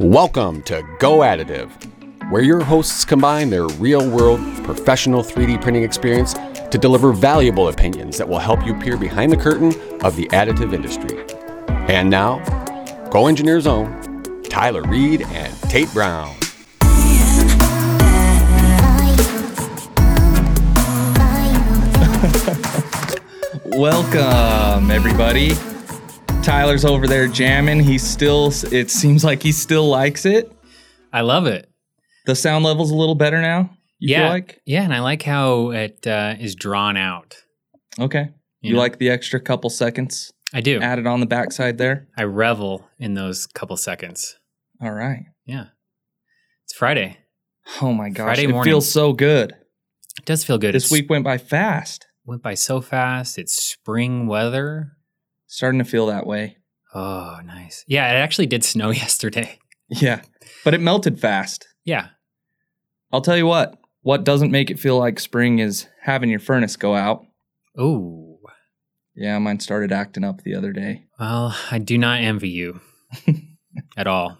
Welcome to Go Additive, where your hosts combine their real world professional 3D printing experience to deliver valuable opinions that will help you peer behind the curtain of the additive industry. And now, GoEngineer's Own, Tyler Reed and Tate Brown. Welcome, everybody. Tyler's over there jamming. He still, it seems like he still likes it. I love it. The sound level's a little better now. You yeah, feel like? yeah, and I like how it uh, is drawn out. Okay. You, You know? like the extra couple seconds I do. added on the backside there? I revel in those couple seconds. All right. Yeah, it's Friday. Oh my gosh. Friday it morning. feels so good. It does feel good. This It's- week went by fast. went by so fast. It's spring weather. Starting to feel that way. Oh, nice. Yeah, it actually did snow yesterday. Yeah. But it melted fast. Yeah. I'll tell you what, what doesn't make it feel like spring is having your furnace go out. Oh, Yeah, mine started acting up the other day. well, I do not envy you at all.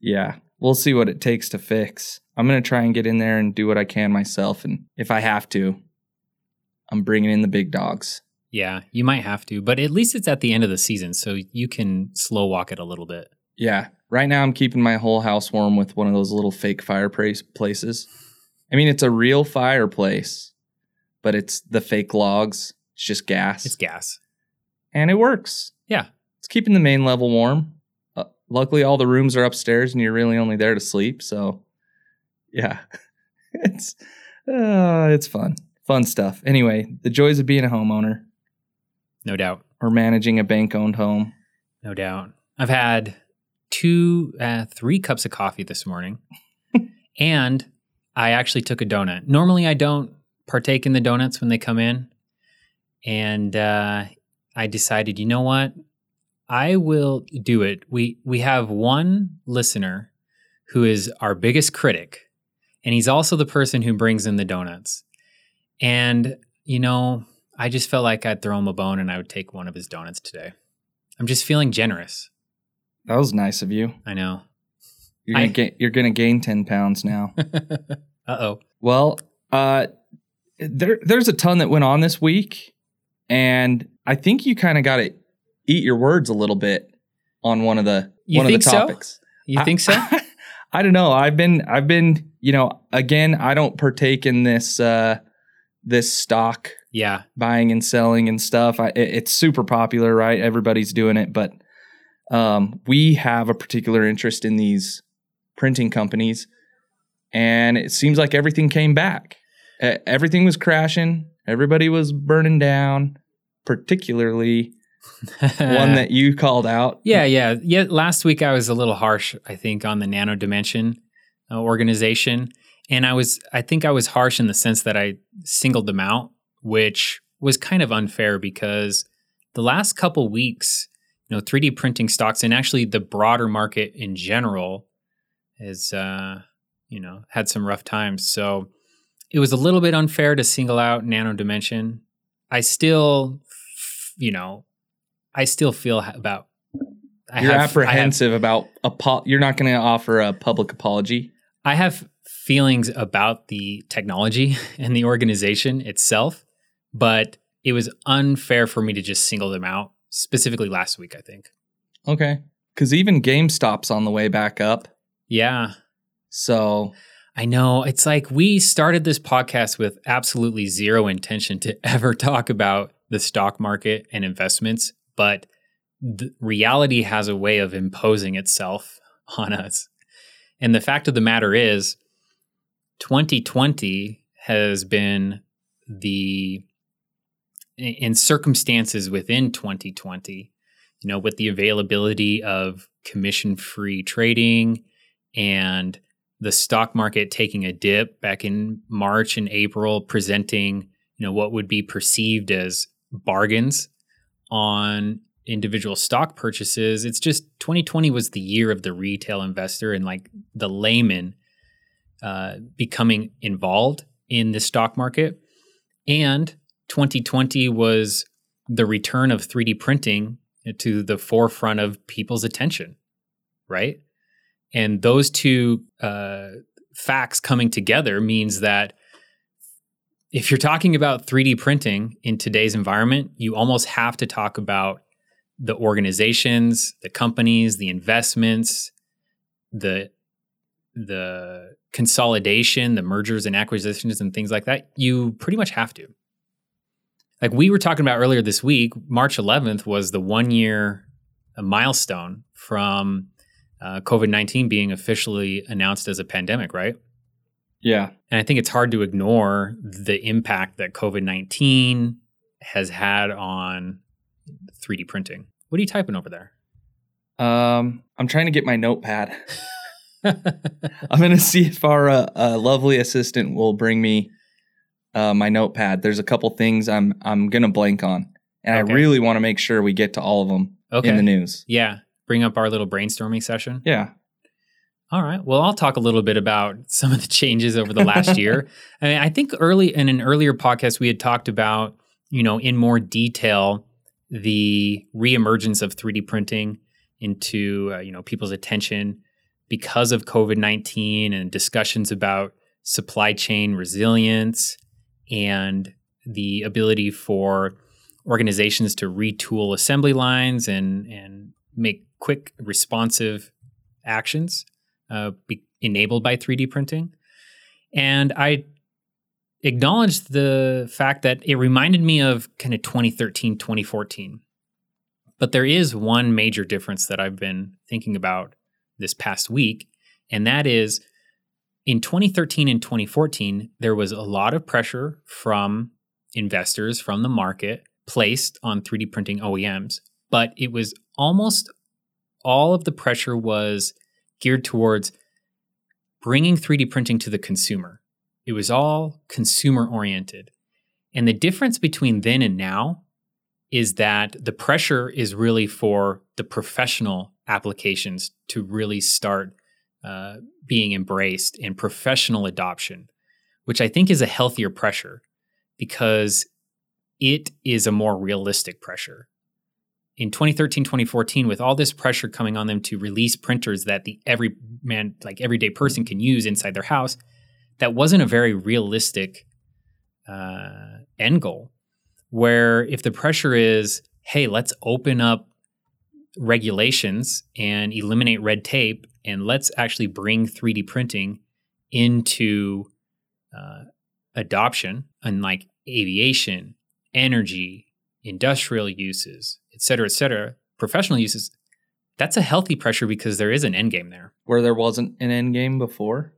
Yeah, we'll see what it takes to fix. I'm going to try and get in there and do what I can myself. And if I have to, I'm bringing in the big dogs. Yeah, you might have to, but at least it's at the end of the season, so you can slow walk it a little bit. Yeah, right now I'm keeping my whole house warm with one of those little fake fireplace places. I mean, it's a real fireplace, but it's the fake logs. It's just gas. It's gas. and it works. Yeah. It's keeping the main level warm. Uh, luckily, all the rooms are upstairs, and you're really only there to sleep. So, yeah, it's uh, it's fun, fun stuff. Anyway, the joys of being a homeowner No doubt. or managing a bank-owned home. No doubt. I've had two, uh, three cups of coffee this morning, and I actually took a donut. Normally, I don't partake in the donuts when they come in, and uh, I decided, you know what, I will do it. We we have one listener who is our biggest critic, and he's also the person who brings in the donuts, and you know. I just felt like I'd throw him a bone and I would take one of his donuts today. I'm just feeling generous. That was nice of you. I know. You're gonna I- ga- you're gonna gain ten pounds now. uh oh. Well, uh, there there's a ton that went on this week, and I think you kind of got to eat your words a little bit on one of the You one of the so? topics. You I- think so? I, don't know. I've been I've been you know again I don't partake in this uh, this stock yeah. buying and selling and stuff. I, it- it's super popular, right? Everybody's doing it, but um, we have a particular interest in these printing companies, and it seems like everything came back. E- everything was crashing. Everybody was burning down. Particularly one that you called out. Yeah, yeah. Yeah, last week I was a little harsh, I think, on the Nano Dimension uh, organization. And I was I think I was harsh in the sense that I singled them out, which was kind of unfair because the last couple weeks, you know, 3D printing stocks and actually the broader market in general has uh, you know, had some rough times. So it was a little bit unfair to single out Nano Dimension. I still you know, I still feel about I You're have- I have- apprehensive about apo- You're not going to offer a public apology. I have feelings about the technology and the organization itself, but it was unfair for me to just single them out, specifically last week, I think. Okay. Because even GameStop's on the way back up. Yeah, So I know. It's like we started this podcast with absolutely zero intention to ever talk about the stock market and investments, but the reality has a way of imposing itself on us. And the fact of the matter is, 2020 has been the in circumstances within 2020, you know, with the availability of commission free trading and the stock market taking a dip back in March and April, presenting you know what would be perceived as bargains on individual stock purchases. It's just 2020 was the year of the retail investor and like the layman uh, becoming involved in the stock market. And 2020 was the return of 3D printing to the forefront of people's attention, right? And those two uh, facts coming together means that if you're talking about 3D printing in today's environment, you almost have to talk about the organizations, the companies, the investments, the the consolidation, the mergers and acquisitions and things like that. You pretty much have to. Like we were talking about earlier this week, March 11th was the one year milestone from uh, COVID 19 being officially announced as a pandemic, right? Yeah. And I think it's hard to ignore the impact that COVID 19 has had on 3D printing. What are you typing over there? Um, I'm trying to get my notepad. I'm going to see if our uh, uh, lovely assistant will bring me uh, my notepad. There's a couple things I'm I'm going to blank on, and Okay. I really want to make sure we get to all of them Okay. in the news. yeah. Bring up our little brainstorming session. Yeah. All right. Well, I'll talk a little bit about some of the changes over the last year. I mean, I think early in an earlier podcast we had talked about, you know, in more detail the reemergence of 3D printing into uh, you know people's attention because of COVID 19 and discussions about supply chain resilience and the ability for organizations to retool assembly lines and and make quick responsive actions uh, be enabled by 3D printing. And I acknowledged the fact that it reminded me of kind of 2013, 2014. But there is one major difference that I've been thinking about this past week, and that is in 2013 and 2014, there was a lot of pressure from investors, from the market, placed on 3D printing OEMs, but it was almost all of the pressure was geared towards bringing 3D printing to the consumer. It was all consumer oriented. And the difference between then and now is that the pressure is really for the professional applications to really start uh, being embraced and professional adoption, which I think is a healthier pressure because it is a more realistic pressure. In 2013, 2014, with all this pressure coming on them to release printers that the every man, like everyday person can use inside their house, that wasn't a very realistic uh, end goal. Where if the pressure is, hey, let's open up regulations and eliminate red tape, and let's actually bring 3D printing into uh, adoption, unlike aviation, energy, industrial uses, et cetera, et cetera, professional uses, that's a healthy pressure because there is an end game there. Where there wasn't an end game before.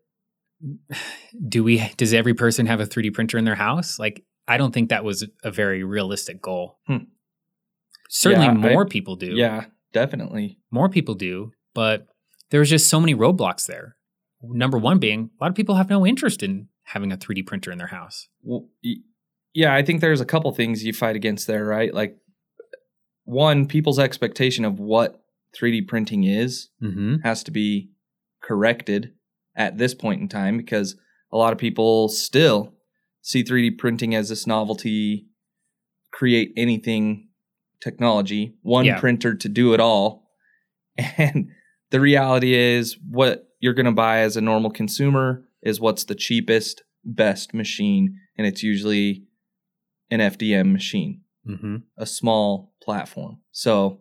Do we does every person have a 3D printer in their house? Like I don't think that was a very realistic goal. Hmm. Certainly Yeah, I- more people do. Yeah, definitely. More people do, but there's just so many roadblocks there. Number one being a lot of people have no interest in having a 3D printer in their house. Well, yeah, I think there's a couple things you fight against there, right? Like one, people's expectation of what 3D printing is Mm-hmm. has to be corrected at this point in time because a lot of people still see 3D printing as this novelty, create anything technology, one Yeah. printer to do it all. And the reality is, what you're going to buy as a normal consumer is what's the cheapest, best machine. And it's usually an FDM machine Mm-hmm. a small platform. So,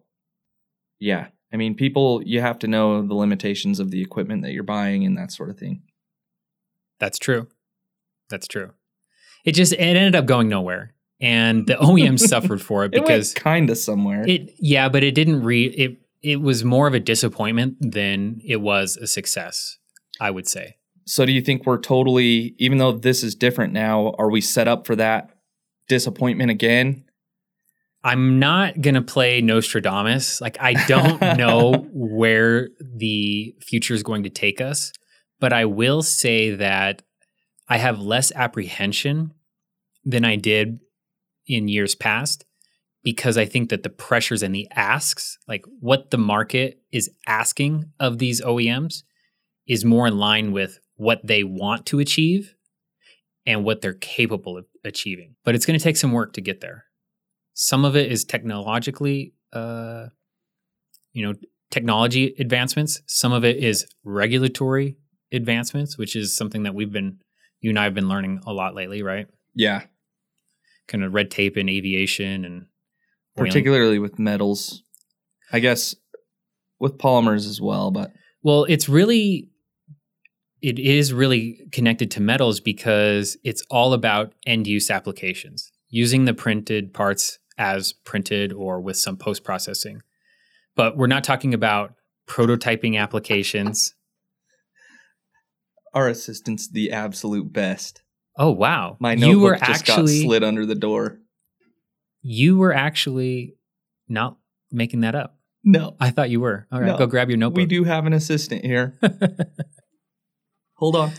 yeah, I mean, people, you have to know the limitations of the equipment that you're buying and that sort of thing. That's true. That's true. It just it ended up going nowhere, and the OEM suffered for it It because kind of somewhere. It yeah, but it didn't re it it was more of a disappointment than it was a success, I would say. so, do you think we're totally, even though this is different now, are we set up for that disappointment again? I'm not going to play Nostradamus. Like I don't know where the future is going to take us, but I will say that I have less apprehension than I did in years past because I think that the pressures and the asks, like what the market is asking of these OEMs, is more in line with what they want to achieve and what they're capable of achieving. But it's going to take some work to get there. Some of it is technologically, uh, you know, technology advancements. Some of it is regulatory advancements, which is something that we've been, you and I have been learning a lot lately, right? Yeah. Kind of red tape in aviation and Particularly with metals. I guess with polymers as well, but Well, it's really it is really connected to metals because it's all about end use applications, using the printed parts as printed or with some post processing. But we're not talking about prototyping applications. our assistant's the absolute best. Oh wow. My you notebook were just actually got slid under the door. you were actually not making that up. No. I thought you were. All right, No. go grab your notebook. We do have an assistant here. Hold on.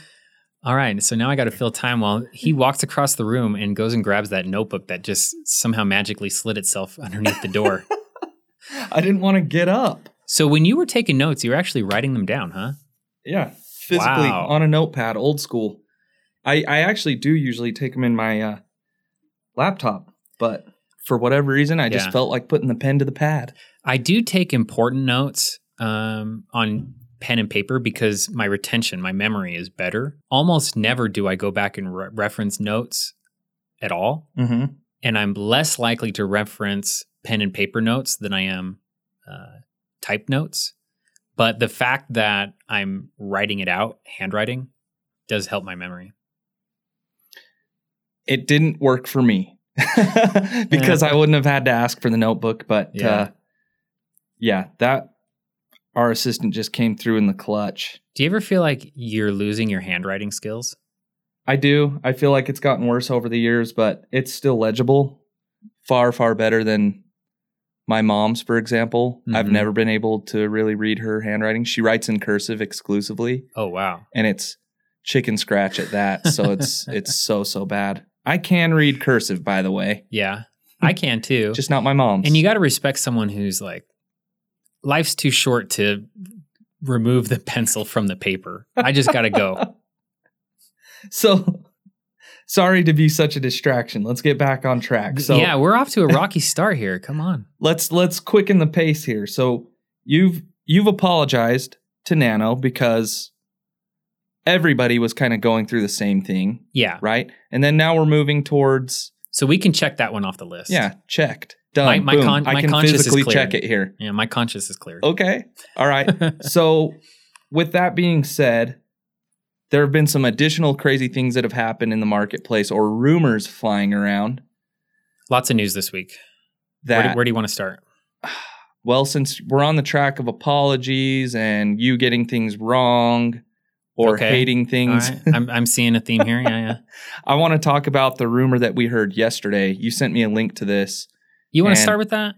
All right, so now I got to fill time while he walks across the room and goes and grabs that notebook that just somehow magically slid itself underneath the door. I didn't want to get up. so when you were taking notes, you were actually writing them down, huh? Yeah. Physically Wow. on a notepad, old school. I, I actually do usually take them in my uh, laptop, but for whatever reason, I just Yeah. felt like putting the pen to the pad. I do take important notes um, on pen and paper because my retention, my memory is better. Almost never do I go back and re- reference notes at all. Mm-hmm. and I'm less likely to reference pen and paper notes than I am uh, type notes. But the fact that I'm writing it out, handwriting, does help my memory. It didn't work for me because I wouldn't have had to ask for the notebook. But Yeah. uh, yeah, that our assistant just came through in the clutch. Do you ever feel like you're losing your handwriting skills? I do. I feel like it's gotten worse over the years, but it's still legible. Far, far better than my mom's, for example. I've Mhm. never been able to really read her handwriting. She writes in cursive exclusively, Oh wow. and it's chicken scratch at that. So it's it's so so bad. I can read cursive, by the way, Yeah. I can too. just not my mom's. and you got to respect someone who's like life's too short to remove the pencil from the paper. I just got to go. so sorry to be such a distraction. Let's get back on track. So yeah, we're off to a rocky start here. Come on. let's let's quicken the pace here. So you've you've apologized to Nano because everybody was kind of going through the same thing, Yeah. right? And then now we're moving towards So we can check that one off the list. yeah, checked, done. My- my boom. con- I my can conscience is physically check it here. Yeah, my conscience is clear. Okay, all right. so with that being said, there have been some additional crazy things that have happened in the marketplace or rumors flying around Lots of news this week. that Where do, where do you want to start? well, since we're on the track of apologies and you getting things wrong or Okay. hating things, right. I'm, I'm seeing a theme here. Yeah, yeah. I want to talk about the rumor that we heard yesterday. You sent me a link to this. You want to start with that?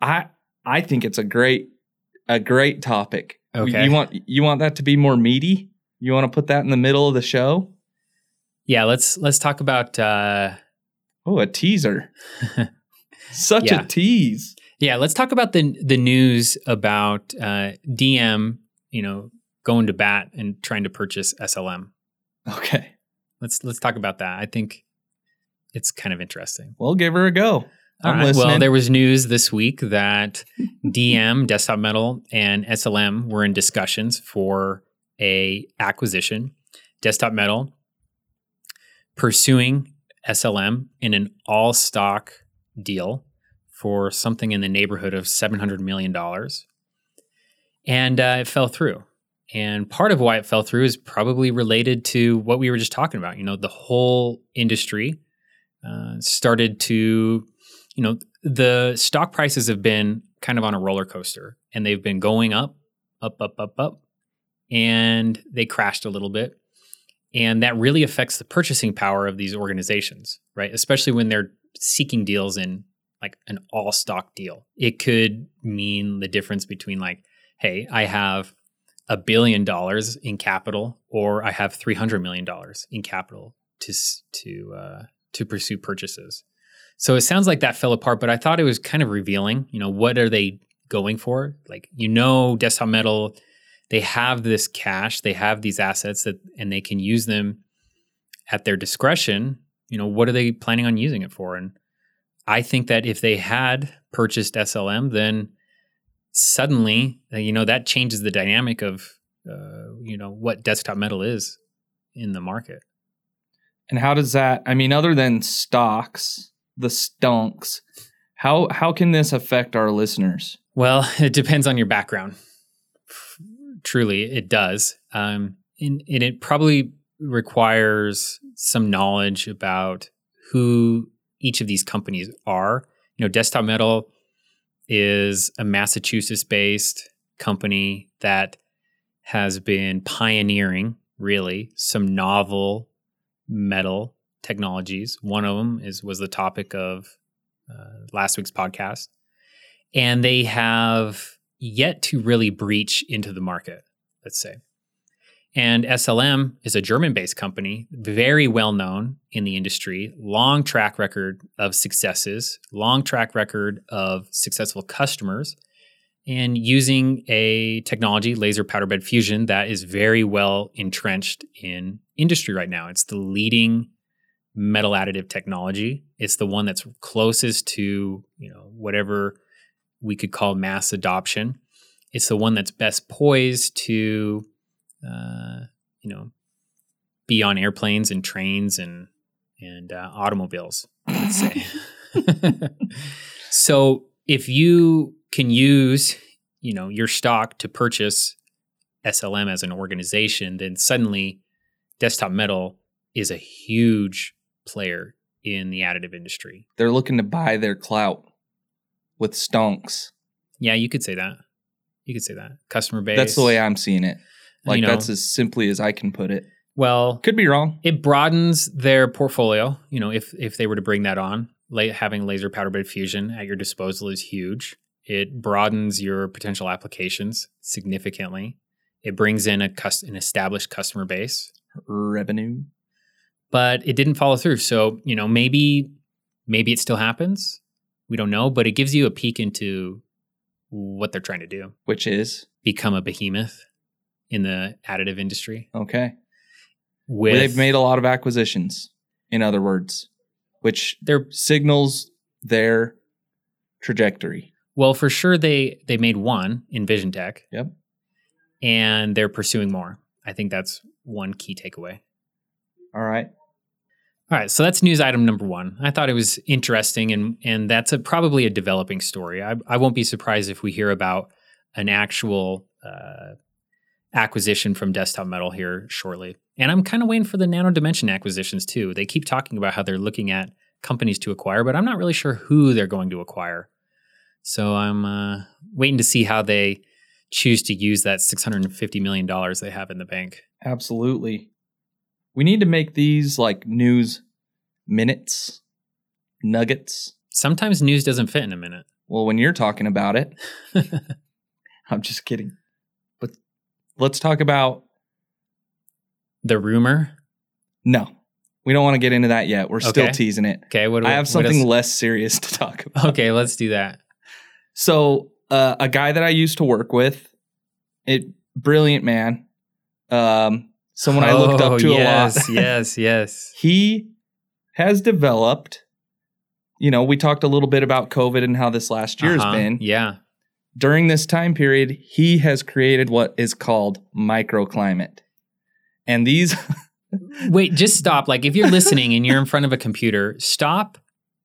I I think it's a great a great topic. Okay. You want you want that to be more meaty? You want to put that in the middle of the show? Yeah, let's let's talk about uh Oh, a teaser. Such Yeah. a tease. yeah, let's talk about the the news about uh DM, you know, going to bat and trying to purchase SLM. Okay. Let's let's talk about that. I think it's kind of interesting. Well, give her a go. I'm right. listening. Well, there was news this week that DM, Desktop Metal, and SLM were in discussions for a acquisition. Desktop Metal pursuing SLM in an all stock deal for something in the neighborhood of seven hundred million dollars, and uh, it fell through. And part of why it fell through is probably related to what we were just talking about. You know, the whole industry uh, started to you know, the stock prices have been kind of on a roller coaster and they've been going up, up, up, up, up, and they crashed a little bit. And that really affects the purchasing power of these organizations, right? Especially when they're seeking deals in like an all stock deal. It could mean the difference between like, hey, I have a billion dollars in capital or I have $300 million in capital to, to, uh, to pursue purchases. So it sounds like that fell apart, but I thought it was kind of revealing. You know, what are they going for? Like, you know, Desktop Metal, they have this cash, they have these assets that, and they can use them at their discretion. You know, what are they planning on using it for? And I think that if they had purchased SLM, then suddenly, uh, you know, that changes the dynamic of, uh, you know, what desktop metal is in the market. And how does that? I mean, other than stocks, the stonks, how how can this affect our listeners? Well, it depends on your background. Truly, it does. Um, and, and it probably requires some knowledge about who each of these companies are. You know, Desktop Metal is a Massachusetts based company that has been pioneering really some novel metal technologies. One of them is was the topic of uh, last week's podcast, and they have yet to really breach into the market. Let's say, and SLM is a German-based company, very well known in the industry, long track record of successes, long track record of successful customers, and using a technology, laser powder bed fusion, that is very well entrenched in industry right now. It's the leading metal additive technology. It's the one that's closest to, you know, whatever we could call mass adoption. It's the one that's best poised to, uh, you know, be on airplanes and trains and and uh, automobiles. Let's say. so if you can use, you know, your stock to purchase SLM as an organization, then suddenly Desktop Metal is a huge player in the additive industry. They're looking to buy their clout with stonks. Yeah, you could say that. You could say that. Customer base. That's the way I'm seeing it. Like You know. that's as simply as I can put it. well, Could be wrong. it broadens their portfolio. You know, if if they were to bring that on, la- having laser powder bed fusion at your disposal is huge. It broadens your potential applications significantly. It brings in a cus- an established customer base, Revenue. but it didn't follow through. So you know, maybe maybe it still happens. We don't know, but it gives you a peek into what they're trying to do: Which is become a behemoth in the additive industry. okay. With They've made a lot of acquisitions, in other words, which their signals their trajectory. Well, for sure they they made one EnvisionTEC. Yep. And they're pursuing more. I think that's one key takeaway. All right. All right, so that's news item number one. I thought it was interesting, and and that's a, probably a developing story. I, I won't be surprised if we hear about an actual uh, acquisition from Desktop Metal here shortly. And I'm kind of waiting for the Nano Dimension acquisitions too. They keep talking about how they're looking at companies to acquire, but I'm not really sure who they're going to acquire. So I'm uh, waiting to see how they choose to use that 650 million dollars they have in the bank. Absolutely. We need to make these like news minutes, nuggets. Sometimes news doesn't fit in a minute. Well, when you're talking about it, I'm just kidding. Let's talk about the rumor. no. We don't want to get into that yet. We're still teasing it. Okay, what do I have something else- less serious to talk about. Okay, let's do that. So, uh, a guy that I used to work with, it brilliant man, um, someone I looked Oh, up to yes, a lot. yes, yes. Yes. He has developed. You know, we talked a little bit about COVID and how this last year Uh-huh, has been. Yeah. During this time period, he has created what is called microclimate, and these Wait, just stop. Like if you're listening and you're in front of a computer, stop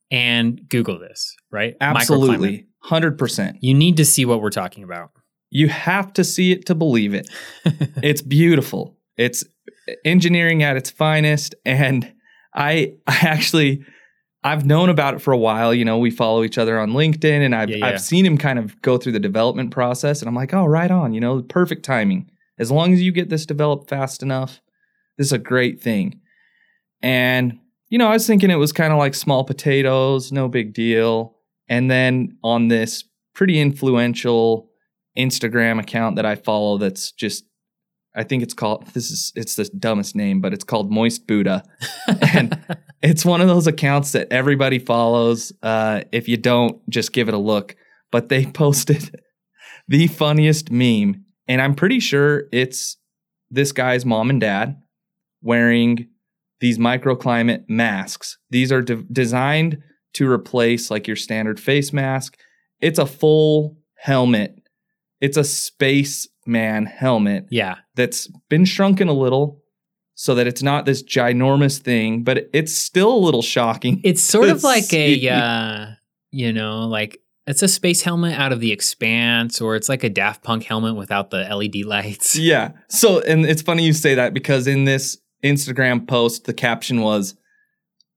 and Google this, right? Absolutely hundred percent. You need to see what we're talking about. You have to see it to believe it. it's beautiful. It's engineering at its finest. And I, I actually, I've known about it for a while. You know, we follow each other on LinkedIn, and I've Yeah, yeah. I've seen him kind of go through the development process, and I'm like, oh, right on. You know, perfect timing. As long as you get this developed fast enough, this is a great thing. And you know, I was thinking it was kind of like small potatoes, no big deal. And then on this pretty influential Instagram account that I follow that's just I think it's called this is it's the dumbest name, but it's called Moist Buddha. And it's one of those accounts that everybody follows. Uh, if you don't, just give it a look. But they posted the funniest meme, and I'm pretty sure it's this guy's mom and dad wearing these microclimate masks. These are de- designed to replace like your standard face mask. It's a full helmet It's a spaceman helmet Yeah. that's been shrunken a little so that it's not this ginormous thing, but it's still a little shocking. It's sort of like a, uh, you know, like it's a space helmet out of the expanse, or it's like a Daft Punk helmet without the LED lights. Yeah. So, and it's funny you say that because in this Instagram post, the caption was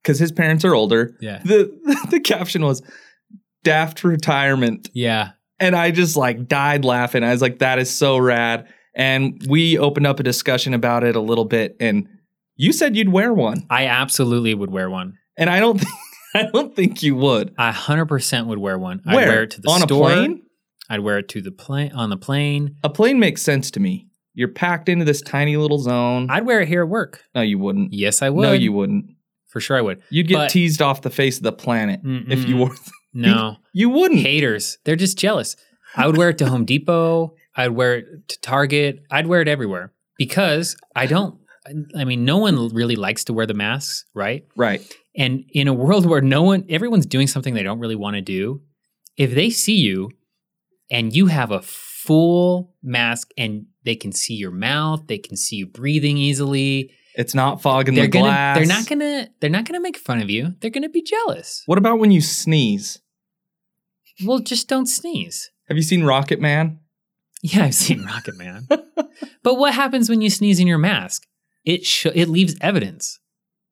because his parents are older. Yeah. The the caption was daft retirement, Yeah. And I just like died laughing. I was like, that is so rad. And we opened up a discussion about it a little bit, and you said you'd wear one, I absolutely would wear one. and I don't think I don't think you would. I 100% would wear one. I'd wear it to the on store. a plane? I'd wear it to the plane on the plane. A plane makes sense to me. You're packed into this tiny little zone. I'd wear it here at work. no, you wouldn't. Yes, I would. No, you wouldn't. for sure I would. You'd get But- teased off the face of the planet if you wore. No. You wouldn't. Haters. They're just jealous. I would wear it to Home Depot. I'd wear it to Target. I'd wear it everywhere because I don't. I mean, no one really likes to wear the masks, right? Right. And in a world where no one, everyone's doing something they don't really want to do, if they see you and you have a full mask and they can see your mouth, they can see you breathing easily, It's not fogging they're the gonna, glass. they're not gonna, they're not gonna make fun of you. They're gonna be jealous. What about when you sneeze? Well, just don't sneeze. Have you seen Rocket Man? Yeah, I've seen Rocket Man. but what happens when you sneeze in your mask? It sh- it leaves evidence.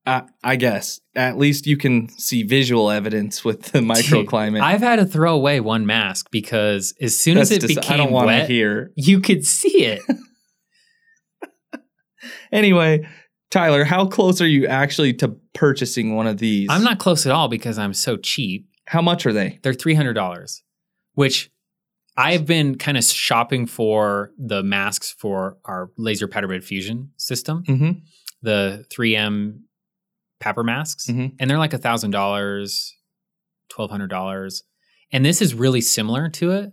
Uh, I guess. At least you can see visual evidence with the microclimate. I've had to throw away one mask because as soon as it That's just- became I don't wet, hear. you could see it. Anyway, Tyler, how close are you actually to purchasing one of these? I'm not close at all because I'm so cheap. How much are they? They're three hundred dollars, which I've been kind of shopping for the masks for our laser powder bed fusion system, Mm-hmm. the 3M PAPR masks, Mhm. and they're like a thousand dollars, twelve hundred dollars, and this is really similar to it,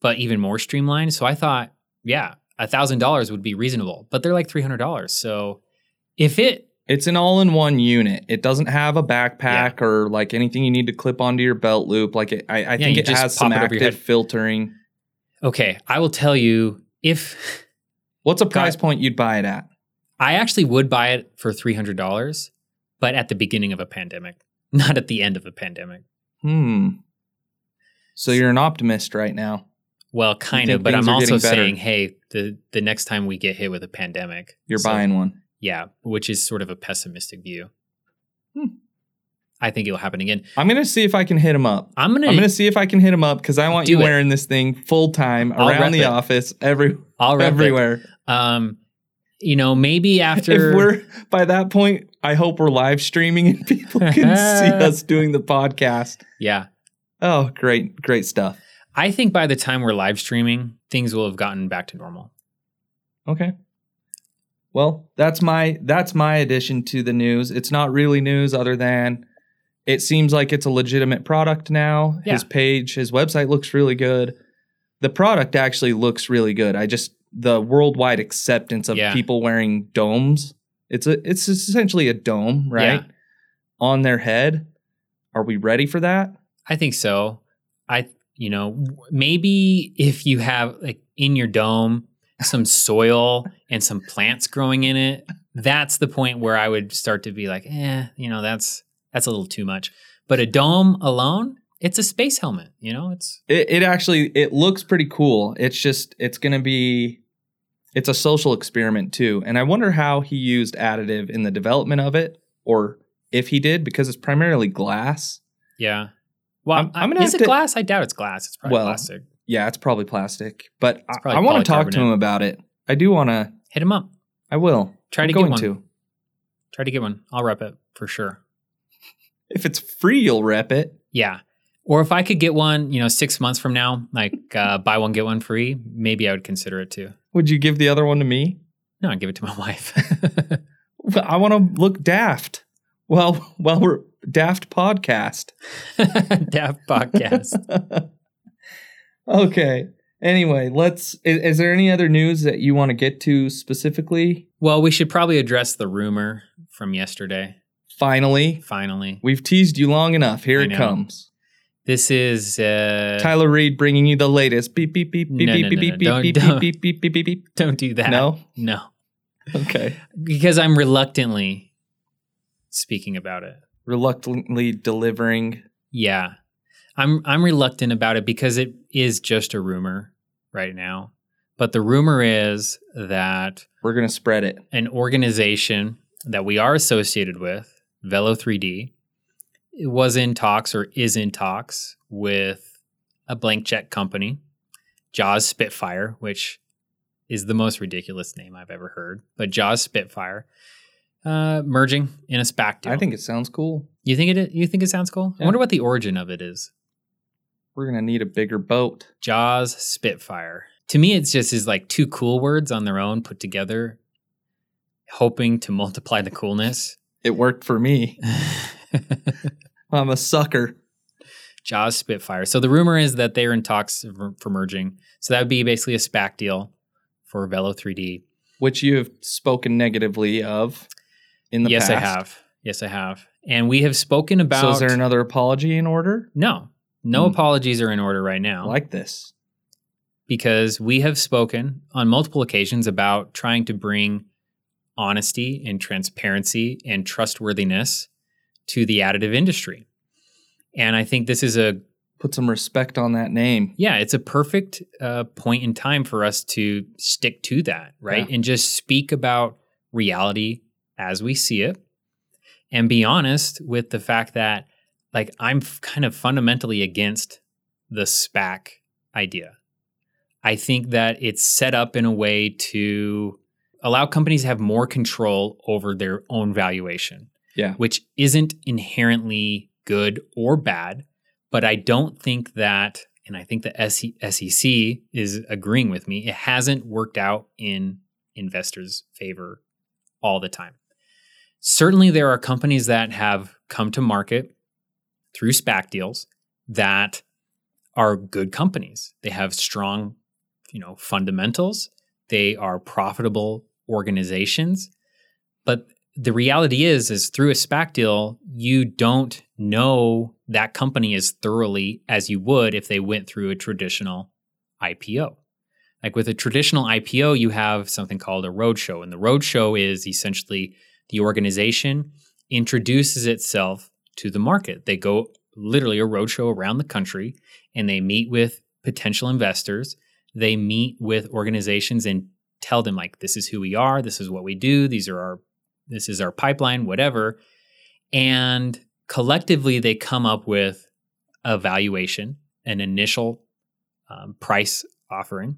but even more streamlined. So I thought, yeah, a thousand dollars would be reasonable, but they're like three hundred dollars. So if it It's an all-in-one unit. It doesn't have a backpack or like anything you need to clip onto your belt loop. Like it, I, I think it just has some it active filtering. okay, I will tell you if What's a price point you'd buy it at? I actually would buy it for three hundred dollars, but at the beginning of a pandemic, not at the end of a pandemic. Hmm. So you're an optimist right now. Well, kind of, but I'm also saying, hey, the the next time we get hit with a pandemic, You're so- buying one. Yeah, which is sort of a pessimistic view. Hmm. I think it'll happen again. I'm gonna see if I can hit him up. I'm gonna, I'm gonna see if I can hit him up because I want you it. wearing this thing full time around the it. office, every it. everywhere. Um, you know, maybe after If we're by that point, I hope we're live streaming and people can see us doing the podcast. yeah, Oh, great, great stuff. I think by the time we're live streaming, things will have gotten back to normal. Okay. Well, that's my that's my addition to the news. It's not really news other than it seems like it's a legitimate product now. His page, his website looks really good. The product actually looks really good. I just the worldwide acceptance of Yeah. people wearing domes. It's a it's essentially a dome, right? Yeah. On their head. Are we ready for that? I think so. I, you know, maybe if you have like in your dome some soil and some plants growing in it, that's the point where I would start to be like, eh, you know, that's that's a little too much. But a dome alone, it's a space helmet. You know, it's It, it actually it looks pretty cool. It's just it's gonna be it's a social experiment too, and I wonder how he used additive in the development of it, or if he did, because it's primarily glass. yeah. Well, I'm- I'm gonna is it to- glass? I doubt it's glass. It's probably Well, plastic. Yeah, it's probably plastic, but It's I, I want to talk to him about it. I do want to. Hit him up. I will. Try I'm to get one. to. Try to get one. I'll rep it for sure. If it's free, you'll rep it. Yeah. Or if I could get one, you know, six months from now, like uh, buy one get one free, maybe I would consider it too. Would you give the other one to me? No, I'd give it to my wife. I want to look daft. Well, well, we're daft podcast. Daft podcast. Okay. Anyway, let's. Is, is there any other news that you want to get to specifically? Well, we should probably address the rumor from yesterday. Finally, Finally, we've teased you long enough. Here I it know. comes. This is uh, Tyler Reed bringing you the latest. Beep beep beep beep No, beep no, beep no, beep Don't- beep don't. beep beep beep beep beep. don't do that. No. no, Okay. because I'm reluctantly speaking about it. Reluctantly delivering. Yeah. I'm I'm reluctant about it because it is just a rumor right now. But the rumor is that We're gonna spread it. an organization that we are associated with, Velo 3D, was in talks or is in talks with a blank check company, Jaws Spitfire, which is the most ridiculous name I've ever heard. But Jaws Spitfire uh, merging in a SPAC deal. I think it sounds cool. you think it. You think it sounds cool? I wonder what the origin of it is. We're gonna need a bigger boat. Jaws Spitfire. To me, it's just is like two cool words on their own put together, hoping to multiply the coolness. It worked for me. I'm a sucker. Jaws Spitfire. So the rumor is that they're in talks for, for merging. So that would be basically a SPAC deal for Velo 3D. Which you have spoken negatively of in the yes, past. Yes, I have. Yes, I have. And we have spoken about. So is there another apology in order? no, no Hmm. apologies are in order right I now. like this. because we have spoken on multiple occasions about trying to bring honesty and transparency and trustworthiness to the additive industry. And I think this is a Put some respect on that name. yeah, it's a perfect uh, point in time for us to stick to that, right? Yeah. And just speak about reality as we see it and be honest with the fact that, like, I'm f- kind of fundamentally against the SPAC idea. I think that it's set up in a way to allow companies to have more control over their own valuation Yeah. which isn't inherently good or bad. But I don't think that, and I think the SEC is agreeing with me, it hasn't worked out in investors' favor all the time. Certainly, there are companies that have come to market through SPAC deals that are good companies. They have strong, you know, fundamentals. They are profitable organizations. But the reality is is through a SPAC deal, you don't know that company as thoroughly as you would if they went through a traditional IPO. Like with a traditional IPO, you have something called a roadshow, and the roadshow is essentially the organization introduces itself to the market. They go literally a roadshow around the country and they meet with potential investors. They meet with organizations and tell them like this is who we are, this is what we do, these are our this is our pipeline, whatever. And collectively, they come up with a valuation, an initial um, price offering,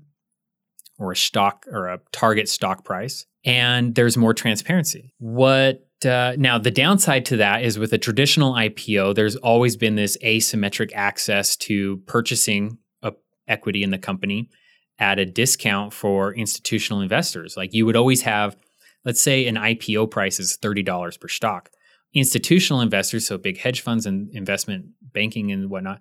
or a stock or a target stock price. And there's more transparency. What uh, now, the downside to that is with a traditional IPO, there's always been this asymmetric access to purchasing a equity in the company at a discount for institutional investors. Like you would always have let's say an IPO price is $30 per stock. Institutional investors, so big hedge funds and investment banking and whatnot,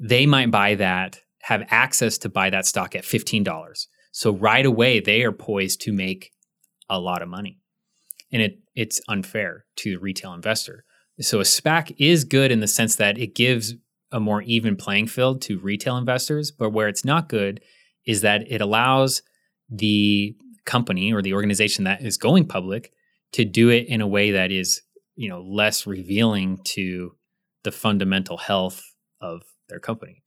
they might buy that, have access to buy that stock at $15. So right away, they are poised to make a lot of money. And it it's unfair to the retail investor. So a SPAC is good in the sense that it gives a more even playing field to retail investors, but where it's not good is that it allows the company or the organization that is going public to do it in a way that is you know less revealing to the fundamental health of their company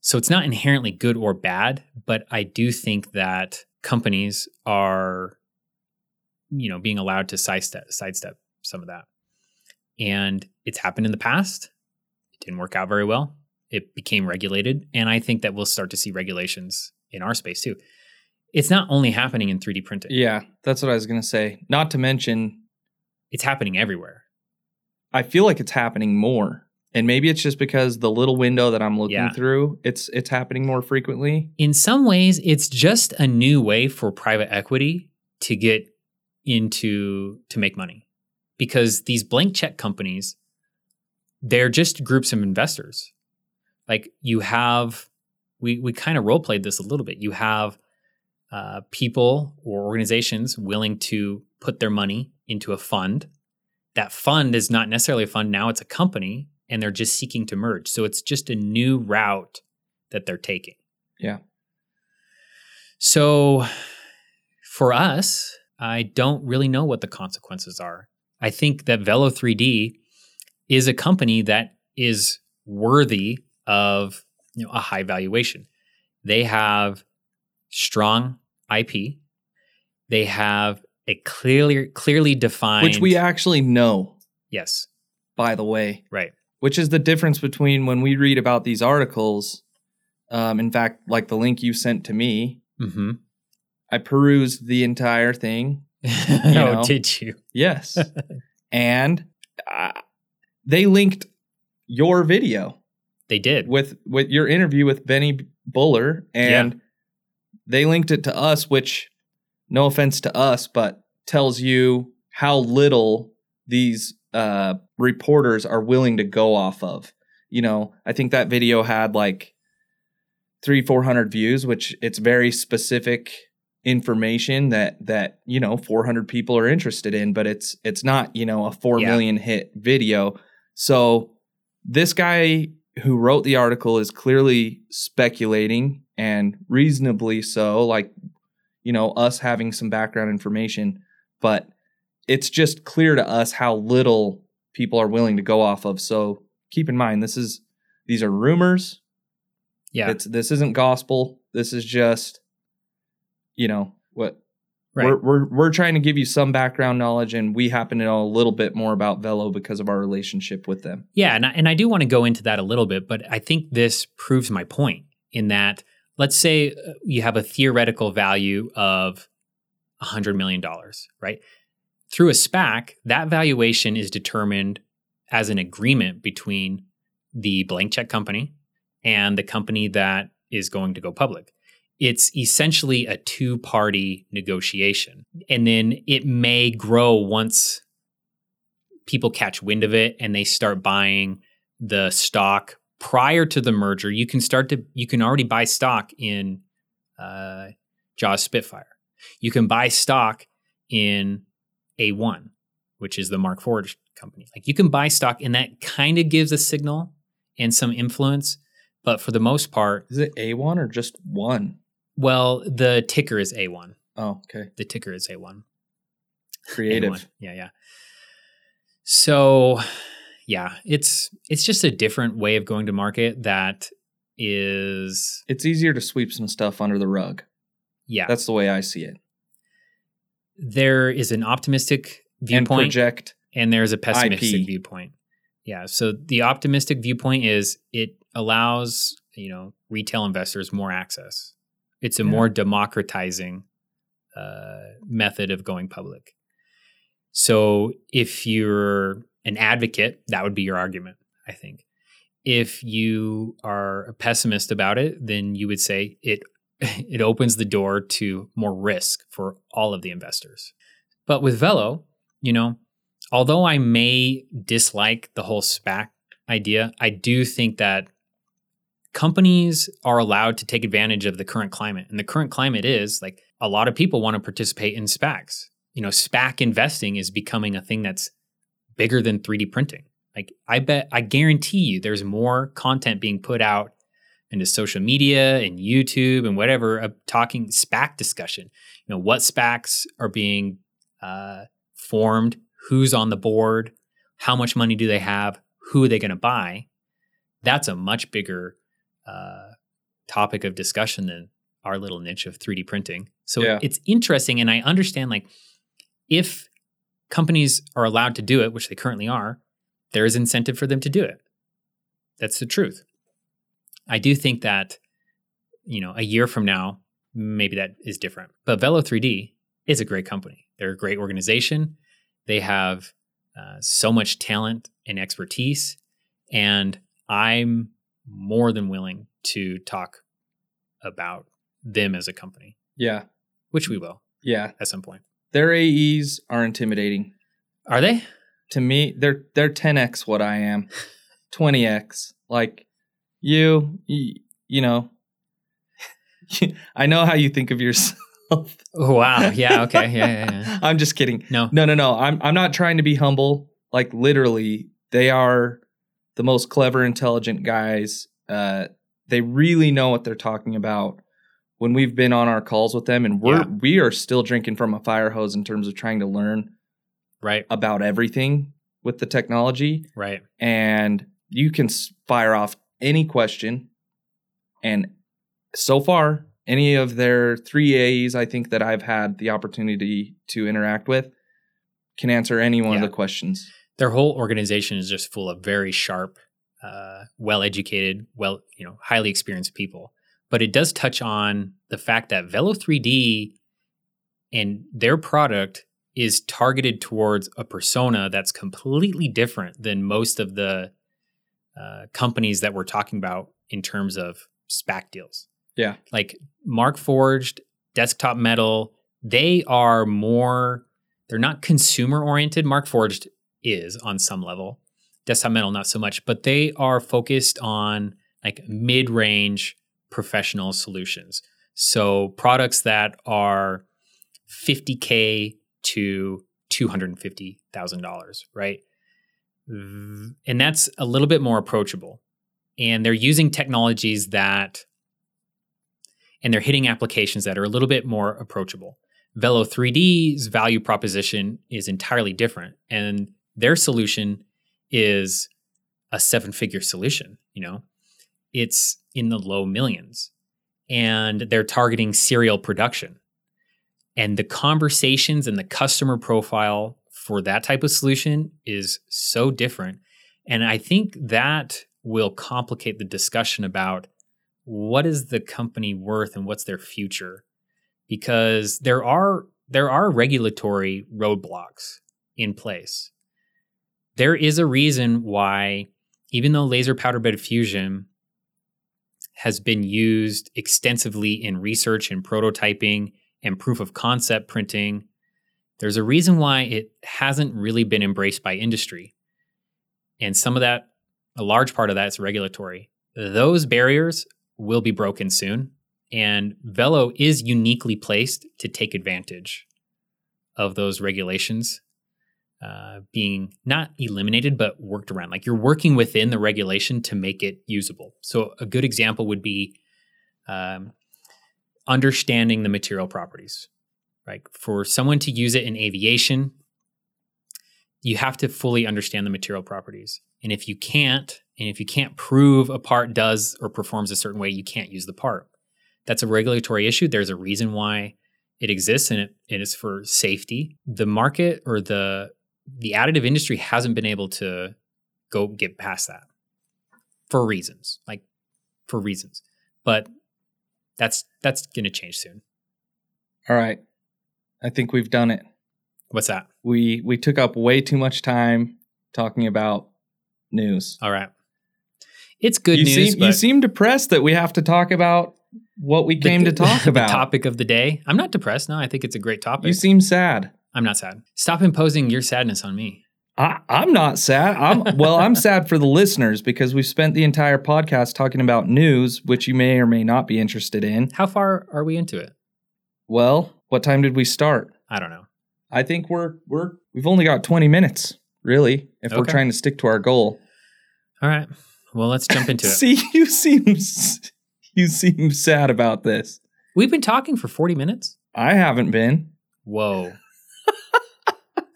so it's not inherently good or bad but i do think that companies are you know being allowed to sidestep sidestep some of that and it's happened in the past it didn't work out very well it became regulated and i think that we'll start to see regulations in our space too it's not only happening in 3D printing. Yeah, that's what I was gonna say. Not to mention, It's happening everywhere. I feel like it's happening more. And maybe it's just because the little window that I'm looking Yeah. through, it's it's happening more frequently. In some ways, it's just a new way for private equity to get into to make money. Because these blank check companies, they're just groups of investors. Like you have we we kind of role played this a little bit. You have uh, people or organizations willing to put their money into a fund. That fund is not necessarily a fund now; it's a company and they're just seeking to merge. So it's just a new route that they're taking. Yeah. So for us, I don't really know what the consequences are. I think that Velo 3D is a company that is worthy of you know, a high valuation. They have strong IP. They have a clearly clearly defined Which we actually know, yes by the way. right Which is the difference between when we read about these articles. Um, in fact, like the link you sent to me, mm-hmm. I perused the entire thing. oh know. did you Yes. and uh, they linked your video they did with with your interview with Benny Buller and they linked it to us which no offense to us but tells you how little these uh reporters are willing to go off of you know i think that video had like three four hundred views which it's very specific information that that you know 400 people are interested in but it's it's not you know a four Yeah. million hit video. So this guy who wrote the article is clearly speculating and reasonably so like you know us having some background information but it's just clear to us how little people are willing to go off of. So keep in mind this is these are rumors. Yeah. It's this isn't gospel. This is just you know what right we're, we're we're trying to give you some background knowledge and we happen to know a little bit more about velo because of our relationship with them Yeah, and I, and I do want to go into that a little bit, but I think this proves my point in that let's say uh, you have a theoretical value of $100 million, right? Through a SPAC, that valuation is determined as an agreement between the blank check company and the company that is going to go public. It's essentially a two party negotiation. And then it may grow once people catch wind of it and they start buying the stock prior to the merger you can start to you can already buy stock in uh, jaws spitfire you can buy stock in a1 which is the Markforged company like you can buy stock and that kind of gives a signal and some influence but for the most part is it a1 or just one? Well the ticker is a1 Oh, okay the ticker is a1 creative A1. Yeah, yeah. So, yeah, it's it's just a different way of going to market that is it's easier to sweep some stuff under the rug yeah. that's the way i see it there is an optimistic and viewpoint project and there's a pessimistic IP. viewpoint. Yeah. So the optimistic viewpoint is it allows, you know, retail investors more access. It's a Yeah. more democratizing uh, method of going public. So if you're an advocate, that would be your argument, I think. If you are a pessimist about it, then you would say it it opens the door to more risk for all of the investors. But with Velo, you know, although I may dislike the whole SPAC idea, I do think that companies are allowed to take advantage of the current climate. And the current climate is like a lot of people want to participate in SPACs. You know, SPAC investing is becoming a thing that's bigger than 3D printing. Like I bet I guarantee you there's more content being put out into social media and YouTube and whatever of talking SPAC discussion. You know, what SPACs are being uh, formed, who's on the board, how much money do they have, who are they going to buy? That's a much bigger uh, topic of discussion than our little niche of 3D printing. So Yeah. it's interesting, and I understand like if companies are allowed to do it, which they currently are, there is incentive for them to do it. That's the truth. I do think that, you know, a year from now, maybe that is different. But Velo 3D is a great company. They're a great organization. They have uh, so much talent and expertise. And I'm more than willing to talk about them as a company, yeah which we will yeah at some point. their aes are intimidating Are they? to me they're they're 10x what i am 20x like you you, you know i know how you think of yourself Oh, wow. Yeah. Okay. Yeah. Yeah. yeah. i'm just kidding No. no no no i'm i'm not trying to be humble like literally they are the most clever, intelligent guys. Uh, they really know what they're talking about. When we've been on our calls with them, and we're Yeah. we are still drinking from a fire hose in terms of trying to learn Right. about everything with the technology. Right. and you can fire off any question and so far any of their three a's i think that i've had the opportunity to interact with can answer any one Yeah. of the questions Their whole organization is just full of very sharp, uh, well-educated, well, you know, highly experienced people. But it does touch on the fact that Velo 3D and their product is targeted towards a persona that's completely different than most of the uh, companies that we're talking about in terms of SPAC deals. Yeah. Like Markforged, Desktop Metal, they are more, they're not consumer oriented. Markforged is on some level, Desktop Metal, not so much, but they are focused on like mid range professional solutions. So products that are 50K to $250,000, right? And that's a little bit more approachable. And they're using technologies that, and they're hitting applications that are a little bit more approachable. Velo 3D's value proposition is entirely different. And their solution is a seven figure solution, you know, it's in the low millions. And they're targeting serial production. And the conversations and the customer profile for that type of solution is so different. And i think that will complicate the discussion about what is the company worth and what's their future? Because there are there are regulatory roadblocks in place there is a reason why even though laser powder bed fusion has been used extensively in research and prototyping and proof of concept printing, there's a reason why it hasn't really been embraced by industry. And some of that, a large part of that is regulatory. Those barriers will be broken soon. And Velo is uniquely placed to take advantage of those regulations uh, being not eliminated, but worked around. Like you're working within the regulation to make it usable. So a good example would be um, understanding the material properties. Right for someone to use it in aviation, you have to fully understand the material properties. And if you can't, and if you can't prove a part does or performs a certain way, you can't use the part. That's a regulatory issue. There's a reason why it exists and it, it is for safety. The market or the the additive industry hasn't been able to go get past that for reasons. Like for reasons. But that's that's going to change soon. all right i think we've done it What's that? we we took up way too much time talking about news All right. It's good you news. seem you seem depressed that we have to talk about what we the- came to talk the about topic of the day. I'm not depressed. No, I think it's a great topic. you seem sad I'm not sad. Stop imposing your sadness on me. I, I'm not sad. I'm well. I'm sad for the listeners because we've spent the entire podcast talking about news, which you may or may not be interested in. How far are we into it? Well, what time did we start? I don't know. I think we're we're we've only got 20 minutes, really, if we're trying to stick to our goal. All right. Well, let's jump into it. See, you seem you seem sad about this. We've been talking for 40 minutes. I haven't been. Whoa.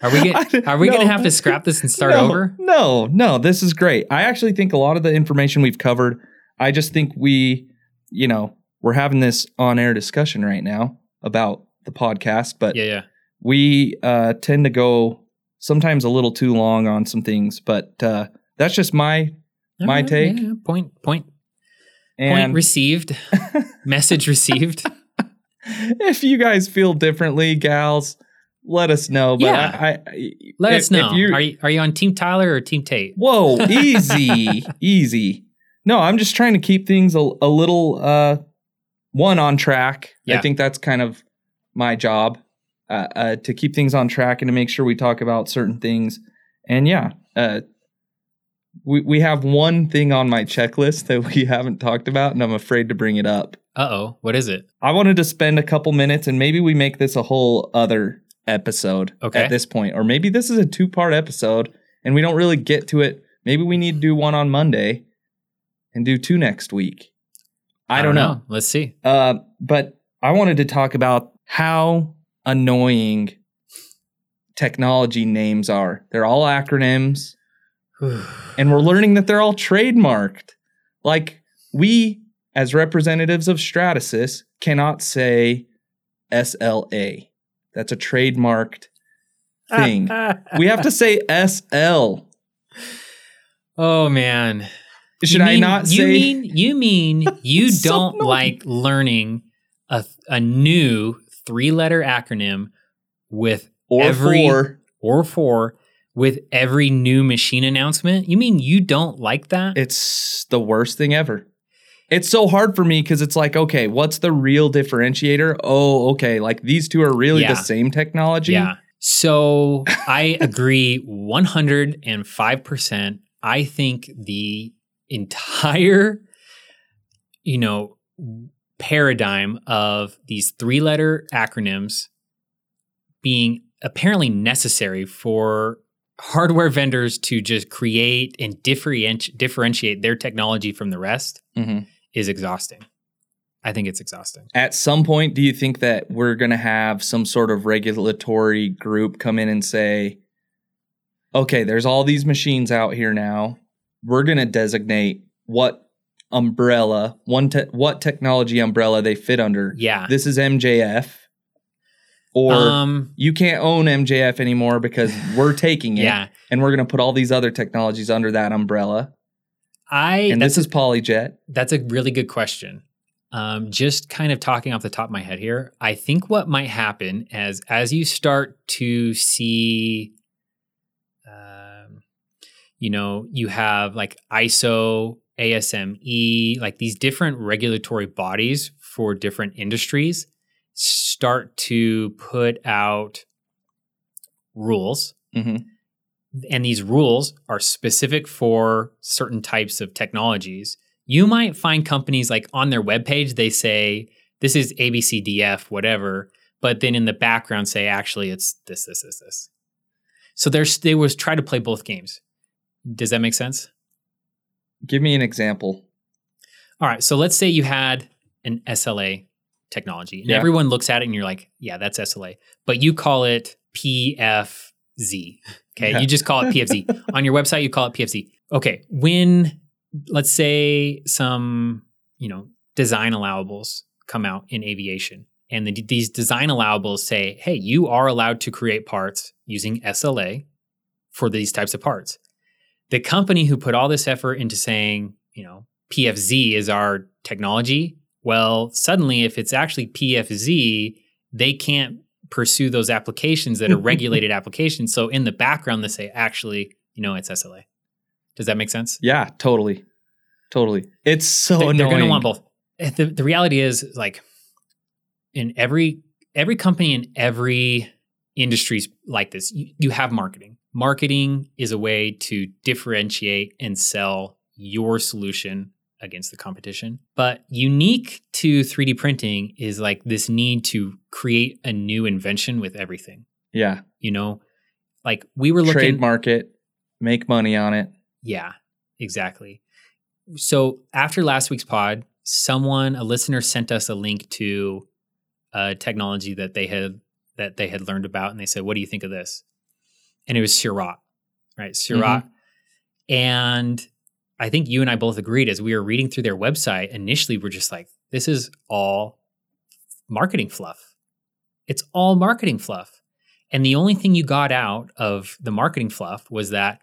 Are we are we no. going to have to scrap this and start no, over? No, no, this is great. I actually think a lot of the information we've covered, I just think we, you know, we're having this on air discussion right now about the podcast, but Yeah, yeah. we uh, tend to go sometimes a little too long on some things, but uh, that's just my All My take? yeah, point, point, point received. Message received. if you guys feel differently, gals, let us know. But Yeah. I, I Let if- us know. If you, are you are you on Team Tyler or Team Tate? Whoa, easy, easy. No, I'm just trying to keep things a, a little uh one on track. I think that's kind of my job uh, uh to keep things on track and to make sure we talk about certain things. And yeah, uh we we have one thing on my checklist that we haven't talked about and I'm afraid to bring it up. Uh oh. What is it? I wanted to spend a couple minutes and maybe we make this a whole other episode Okay. at this point or maybe this is a two-part episode and we don't really get to it Maybe we need to do one on Monday and do two next week. I, don't, know. Let's see. Uh, but I wanted to talk about how annoying technology names are. They're all acronyms, and we're learning that they're all trademarked. Like, we, as representatives of Stratasys, cannot say SLA. That's a trademarked thing. we have to say SL. Oh man. Should You I mean- not you mean you mean you So don't annoying. like learning a a new three letter acronym with or every- four? or four with every new machine announcement? You mean you don't like that? It's the worst thing ever. It's so hard for me because it's like, okay, what's the real differentiator? Oh, okay, like these two are really Yeah. the same technology. Yeah. So I agree 105%. I think the entire, you know, paradigm of these three letter acronyms being apparently necessary for hardware vendors to just create and differentiate differentiate their technology from the rest Mhm. Is exhausting. I think it's exhausting. At some point, do you think that we're going to have some sort of regulatory group come in and say, okay, there's all these machines out here now. We're going to designate what umbrella, one te- what technology umbrella they fit under. Yeah. This is MJF. Or um you can't own MJF anymore because we're taking it yeah. and we're going to put all these other technologies under that umbrella. I And this is Polyjet. That's a really good question. Um, just kind of talking off the top of my head here, I think what might happen as as you start to see, um, you know, you have like ISO, ASME, like these different regulatory bodies for different industries start to put out rules Mhm. And these rules are specific for certain types of technologies, you might find companies like on their webpage, they say, this is ABCDF, whatever, but then in the background say, actually, it's this, this, this, this. So there's, they was try to play both games. Does that make sense? Give me an example. All right. So let's say you had an SLA technology and Yeah. everyone looks at it and you're like, yeah, that's SLA, but you call it PFZ. Okay. Yeah. You just call it PFZ. On your website, you call it PFZ. Okay. When, let's say, some, you know, design allowables come out in aviation and the, these design allowables say, hey, you are allowed to create parts using SLA for these types of parts. The company who put all this effort into saying, you know, PFZ is our technology. Well, suddenly, if it's actually PFZ, they can't pursue those applications that are mm-hmm. regulated applications. So in the background, they say, actually, you know, it's SLA. Does that make sense? Yeah, totally. Totally. It's so They- annoying. they're going to want both. The, the reality is, like, in every every company in every industries like this, you, you have marketing. Marketing is a way to differentiate and sell your solution against the competition. But unique to 3D printing is like this need to create a new invention with everything. Yeah. You know, like we were looking Trademark it, make money on it. yeah, exactly. So after last week's pod, someone, a listener, sent us a link to a technology that they had that they had learned about, and they said, "What do you think of this?" And it was Seurat, right? Mm-hmm. Seurat, and I think you and I both agreed as we were reading through their website. Initially, we're just like, "This is all marketing fluff. It's all marketing fluff." And the only thing you got out of the marketing fluff was that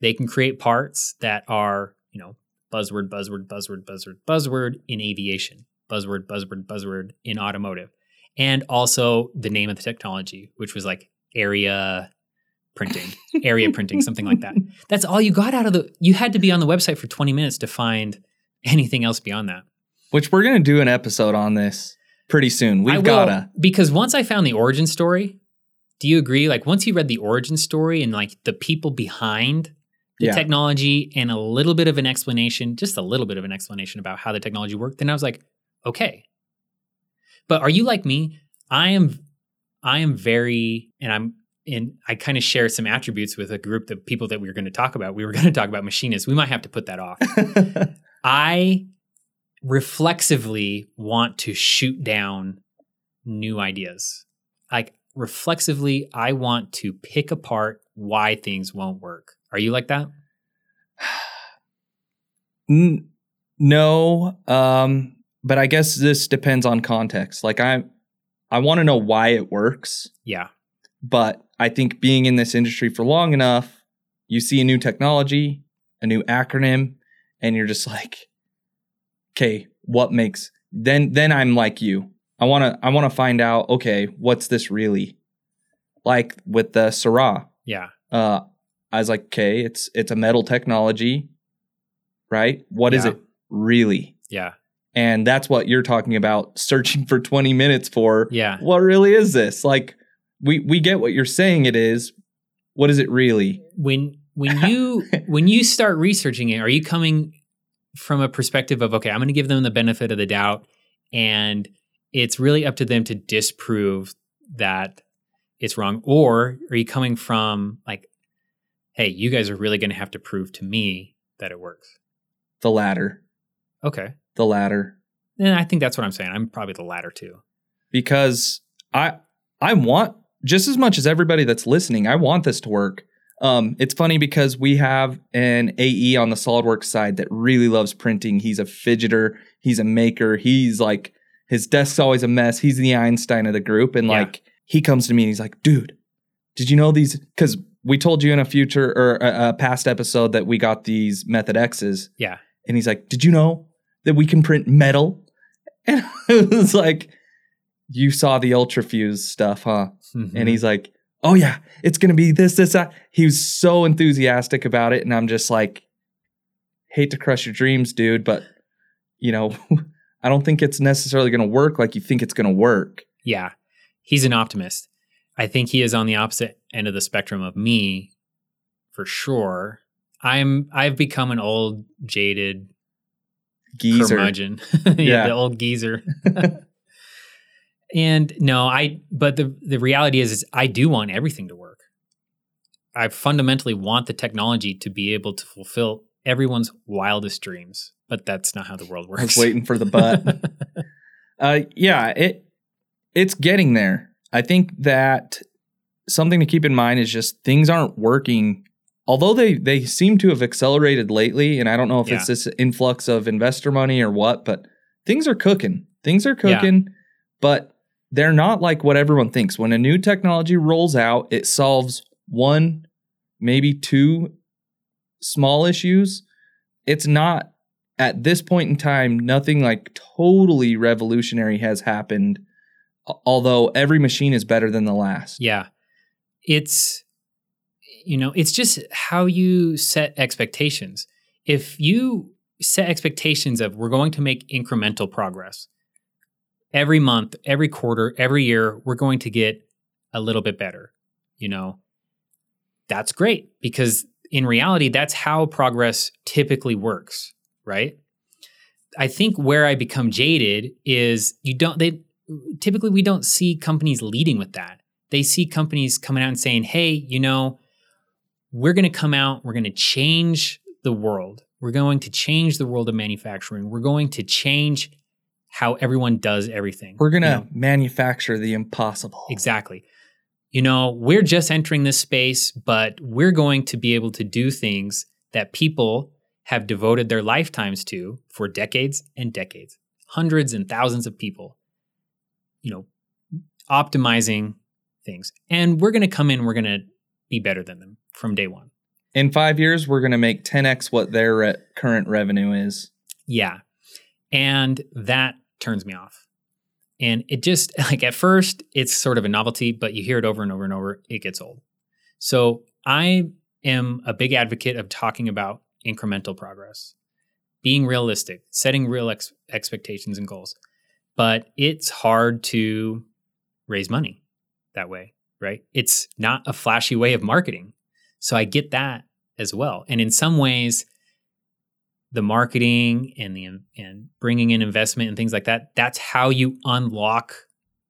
they can create parts that are, you know, buzzword, buzzword, buzzword, buzzword, buzzword in aviation, buzzword, buzzword, buzzword in automotive, and also the name of the technology, which was like area printing, area printing, something like that. That's all you got out of the. You had to be on the website for 20 minutes to find anything else beyond that. Which we're gonna do an episode on this pretty soon. We've will- gotta. because once I found the origin story, do you agree? Like once you read the origin story and like the people behind the Yeah. technology and a little bit of an explanation, just a little bit of an explanation about how the technology worked, then I was like, okay. But are you like me? I am I am very and I'm and I kind of share some attributes with a group of people that we were going to talk about. We were going to talk about machinists. We might have to put that off. I reflexively want to shoot down new ideas. Like reflexively, I want to pick apart why things won't work. Are you like that? No, um, but I guess this depends on context. Like I, I want to know why it works, Yeah. but I think being in this industry for long enough, you see a new technology, a new acronym, and you're just like, okay, what makes? Then, then I'm like you. I want to, I want to find out. Okay, what's this really? Like with the Seurat, Yeah. uh, I was like, okay, it's it's a metal technology, right? What is Yeah. it really? Yeah. And that's what you're talking about, searching for 20 minutes for. Yeah. What really is this? Like, we we get what you're saying it is. What is it really? When when you when you start researching it, are you coming from a perspective of okay, I'm going to give them the benefit of the doubt and it's really up to them to disprove that it's wrong or are you coming from like hey, you guys are really going to have to prove to me that it works. The latter. Okay. The latter. And I think that's what I'm saying. I'm probably the latter too. because I I want just as much as everybody that's listening, I want this to work. Um, it's funny because we have an AE on the SolidWorks side that really loves printing. He's a fidgeter, he's a maker, he's like his desk's always a mess. He's the Einstein of the group, and Yeah. like he comes to me and he's like, "Dude, did you know these?" Because we told you in a future or a, a past episode that we got these Method X's, Yeah. and he's like, "Did you know that we can print metal?" And I was like, "You saw the Ultrafuse stuff, huh?" Mhm. And he's like, "Oh yeah, it's gonna be this, this, that." He was so enthusiastic about it, and I'm just like, "Hate to crush your dreams, dude, but you know, I don't think it's necessarily gonna work like you think it's gonna work." Yeah. He's an optimist. I think he is on the opposite end of the spectrum of me for sure. I'm I've become an old jaded Geezer. yeah, Yeah. the old geezer. and no, I but the the reality is is I do want everything to work. I fundamentally want the technology to be able to fulfill everyone's wildest dreams, but that's not how the world works. Was waiting for the butt. Uh, yeah, it it's getting there. I think that something to keep in mind is just things aren't working. Although they they seem to have accelerated lately, and I don't know if Yeah. it's this influx of investor money or what, but things are cooking. Things are cooking, but they're not like what everyone thinks. When a new technology rolls out, it solves one, maybe two small issues. It's not at this point in time, nothing like totally revolutionary has happened. Although every machine is better than the last. Yeah. It's you know, it's just how you set expectations. If you set expectations of we're going to make incremental progress every month, every quarter, every year, we're going to get a little bit better, you know. That's great because in reality that's how progress typically works, right? I think where I become jaded is you don't they typically we don't see companies leading with that they see companies coming out and saying, hey, you know, we're going to come out, we're going to change the world. We're going to change the world of manufacturing. We're going to change how everyone does everything. We're gonna You know, manufacture the impossible. exactly. You know, we're just entering this space, but we're going to be able to do things that people have devoted their lifetimes to for decades and decades. Hundreds and thousands of people, you know, optimizing things. And we're going to come in, we're going to be better than them from day one. In five years, we're gonna make 10x what their re- current revenue is. Yeah. And that turns me off. And it just, like at first, it's sort of a novelty, but you hear it over and over and over, it gets old. So I am a big advocate of talking about incremental progress, being realistic, setting real ex- expectations and goals. But it's hard to raise money that way, right? It's not a flashy way of marketing. So I get that as well. And in some ways, the marketing and the and bringing in investment and things like that, that's how you unlock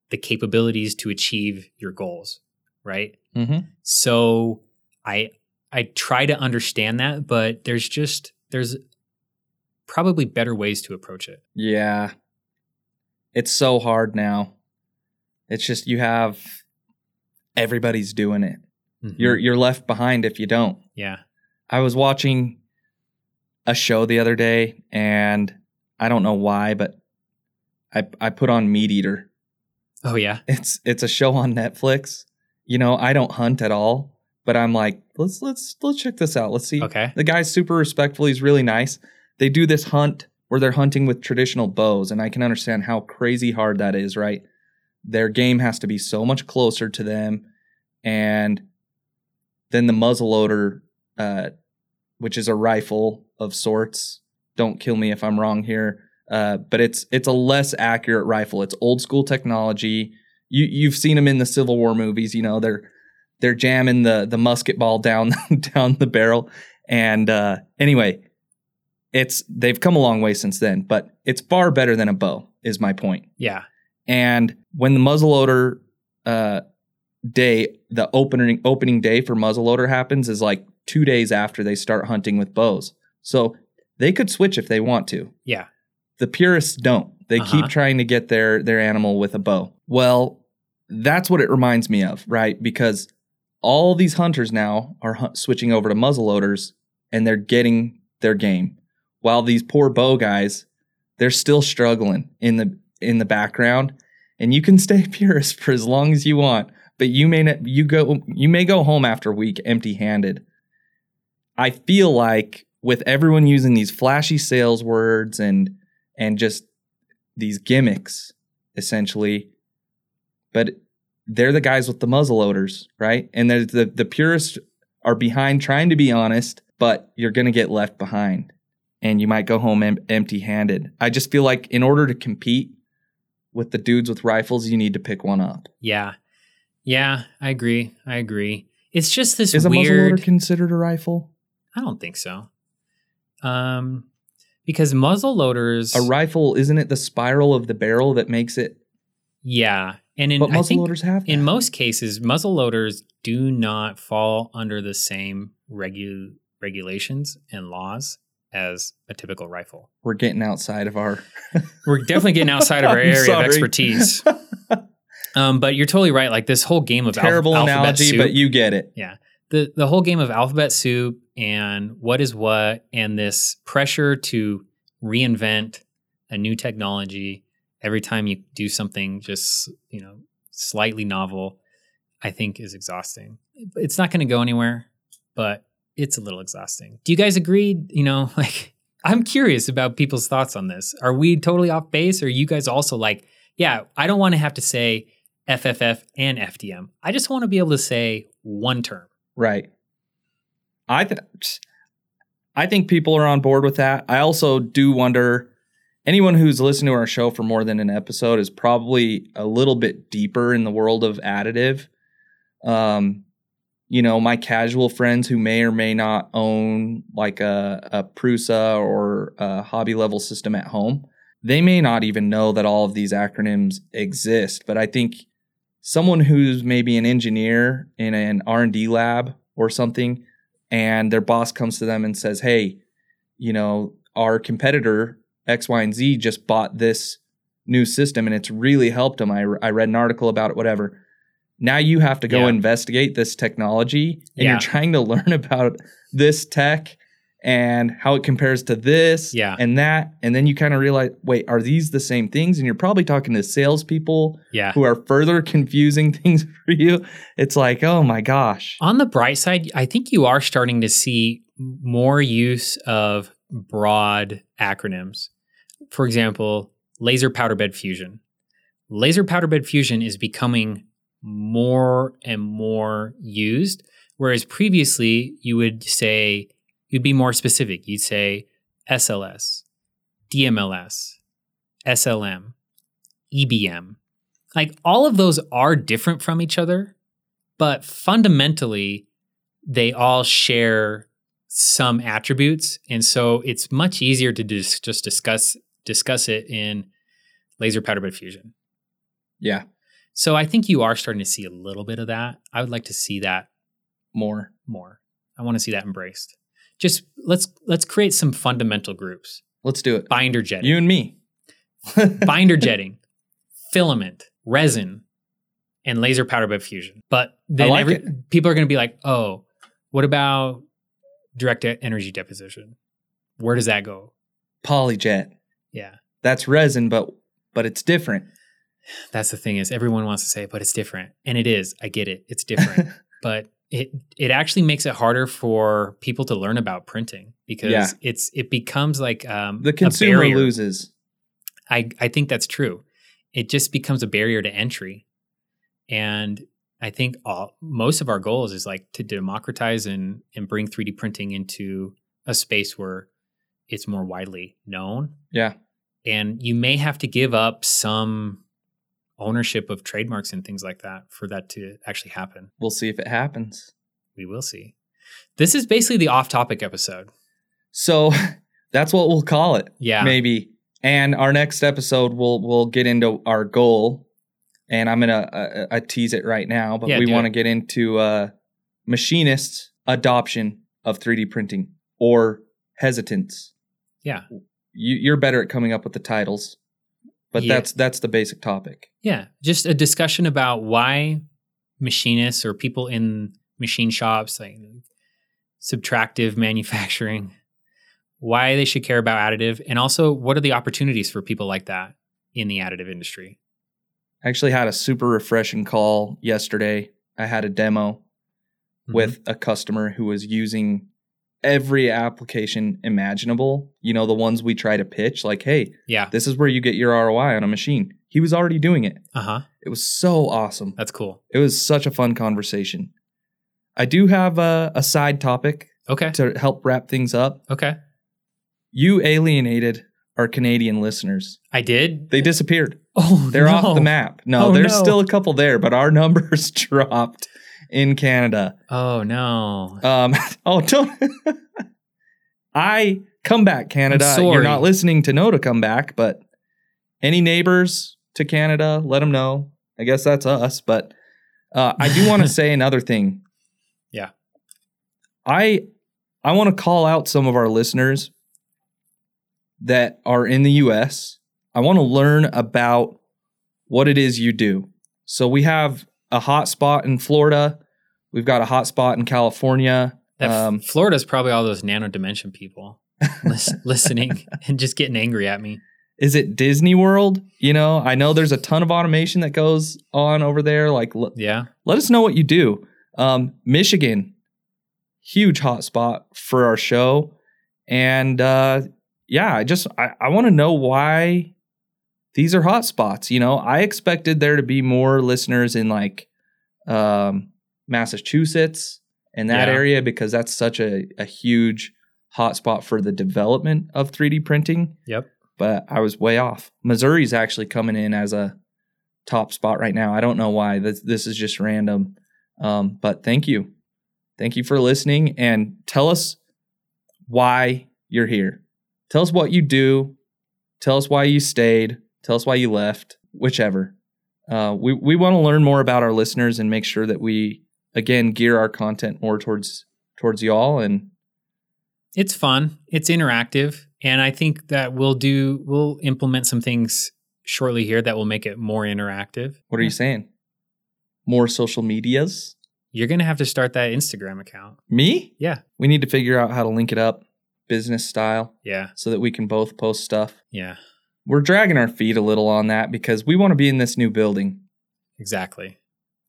the capabilities to achieve your goals, right? Mm-hmm. So I I try to understand that, but there's just there's probably better ways to approach it. Yeah. It's so hard now. It's just you have everybody's doing it. Mhm. You're you're left behind if you don't. yeah. I was watching a show the other day and I don't know why, but I I put on Meat Eater. Oh yeah. It's it's a show on Netflix. You know, I don't hunt at all, but I'm like, let's let's let's check this out. Let's see. Okay. The guy's super respectful. He's really nice. They do this hunt where they're hunting with traditional bows, and I can understand how crazy hard that is, right? Their game has to be so much closer to them, and then the muzzleloader, uh, which is a rifle of sorts. Don't kill me if I'm wrong here, uh, but it's it's a less accurate rifle. It's old school technology. You you've seen them in the Civil War movies. You know they're they're jamming the the musket ball down down the barrel. And uh, anyway, it's they've come a long way since then, but it's far better than a bow. Is my point. Yeah. And when the muzzleloader uh, day, the opening opening day for muzzleloader happens is like two days after they start hunting with bows. So they could switch if they want to. Yeah. The purists don't. They Uh-huh. keep trying to get their their animal with a bow. Well, that's what it reminds me of, right? Because all these hunters now are switching over to muzzleloaders and they're getting their game. While these poor bow guys, they're still struggling in the in the background. And you can stay purist for as long as you want, but you may not you go you may go home after a week empty-handed. I feel like with everyone using these flashy sales words and and just these gimmicks essentially but they're the guys with the muzzleloaders right and the the purists are behind trying to be honest but you're going to get left behind and you might go home em- empty-handed i just feel like in order to compete with the dudes with rifles you need to pick one up Yeah. Yeah. I agree. I agree. It's just this is a weird. muzzleloader considered a rifle I don't think so. Um, because muzzle loaders. a rifle isn't it the spiral of the barrel that makes it yeah, and in but I think muzzleloaders have in most cases, muzzle loaders do not fall under the same regu- regulations and laws as a typical rifle. we're getting outside of our We're definitely getting outside of our area of expertise. Um, but you're totally right. Like this whole game of terrible alphabet analogy but you get it the the whole game of alphabet soup and what is what and this pressure to reinvent a new technology every time you do something just you know slightly novel i think is exhausting. It's not going to go anywhere but it's a little exhausting. Do you guys agree you know like i'm curious about people's thoughts on this. Are we totally off base? Or are you guys also like yeah i don't want to have to say fff and fdm i just want to be able to say one term Right. I th- I think people are on board with that. I also do wonder anyone who's listened to our show for more than an episode is probably a little bit deeper in the world of additive. Um, you know, my casual friends who may or may not own like a, a Prusa or a hobby level system at home, they may not even know that all of these acronyms exist. But I think someone who's maybe an engineer in an R&D lab or something and their boss comes to them and says, "Hey, you know, our competitor X, Y, and Z just bought this new system and it's really helped them. I, I read an article about it, whatever. Now you have to go Yeah. investigate this technology and Yeah. you're trying to learn about this tech and how it compares to this Yeah. and that. And then you kind of realize, wait, are these the same things? And you're probably talking to salespeople yeah who are further confusing things for you. It's like, oh my gosh. On the bright side, I think you are starting to see more use of broad acronyms. For example, laser powder bed fusion. Laser powder bed fusion is becoming more and more used, whereas previously you would say, you'd be more specific. You'd say SLS, DMLS, SLM, EBM. Like all of those are different from each other, but fundamentally they all share some attributes and so it's much easier to dis- just discuss discuss it in laser powder bed fusion Yeah. So I think you are starting to see a little bit of that. I would like to see that More. more. I want to see that embraced. Just let's let's create some fundamental groups. Let's do it. Binder jetting, You and me. binder jetting, filament, resin, and laser powder bed fusion. But then like every, people are going to be like, "Oh, what about direct energy deposition? Where does that go?" Polyjet. Yeah, That's resin, but but it's different. that's the thing is everyone wants to say, "But it's different," and it is. I get it. It's different. but it it actually makes it harder for people to learn about printing because Yeah. it's it becomes like um, the consumer loses. I I think that's true. It just becomes a barrier to entry, and I think all most of our goals is like to democratize and and bring 3D printing into a space where it's more widely known. Yeah. And you may have to give up some ownership of trademarks and things like that for that to actually happen. We'll see if it happens. We will see. This is basically the off-topic episode. So that's what we'll call it. Yeah. Maybe. And our next episode we'll we'll get into our goal. And I'm gonna uh, I tease it right now, but Yeah, we want to get into uh machinists adoption of 3D printing or hesitance. Yeah. You, you're better at coming up with the titles, but Yeah. that's that's the basic topic. Yeah, just a discussion about why machinists or people in machine shops, like subtractive manufacturing, why they should care about additive, and also what are the opportunities for people like that in the additive industry. I actually had a super refreshing call yesterday. I had a demo Mm-hmm. with a customer who was using every application imaginable. You know, the ones we try to pitch, like, hey, yeah, this is where you get your ROI on a machine. He was already doing it. uh huh, It was so awesome. that's cool. It was such a fun conversation. I do have a, a side topic Okay, to help wrap things up. okay, You alienated our Canadian listeners. I did. They disappeared. Oh, They're off the map. No, Oh, there's no. still a couple there, but our numbers dropped in Canada. Oh no. Um, oh, don't. I come back, Canada. You're not listening to know to come back, but any neighbors to Canada, let them know. I guess that's us. But uh, I do want to say another thing. Yeah. I I want to call out some of our listeners that are in the U.S. I want to learn about what it is you do. So we have a hot spot in Florida. We've got a hot spot in California. That Um, Florida's probably all those nano dimension people lis- listening and just getting angry at me. is it Disney World? You know, I know there's a ton of automation that goes on over there. Like, l- Yeah. let us know what you do. Um, Michigan, huge hot spot for our show, and uh, yeah, I just I, I want to know why these are hot spots. You know, I expected there to be more listeners in like um, Massachusetts and that Yeah. area because that's such a, a huge hot spot for the development of 3D printing. Yep. But I was way off. Missouri's actually coming in as a top spot right now. I don't know why. This, this is just random. Um, but thank you. Thank you for listening and tell us why you're here. Tell us what you do. Tell us why you stayed. Tell us why you left, whichever. Uh, we we want to learn more about our listeners and make sure that we again gear our content more towards towards y'all. And it's fun it's interactive and i think that we'll do we'll implement some things shortly here that will make it more interactive what are you saying? More social medias? you're gonna have to start that instagram account Me? yeah We need to figure out how to link it up business style yeah so that we can both post stuff. yeah We're dragging our feet a little on that because we want to be in this new building. exactly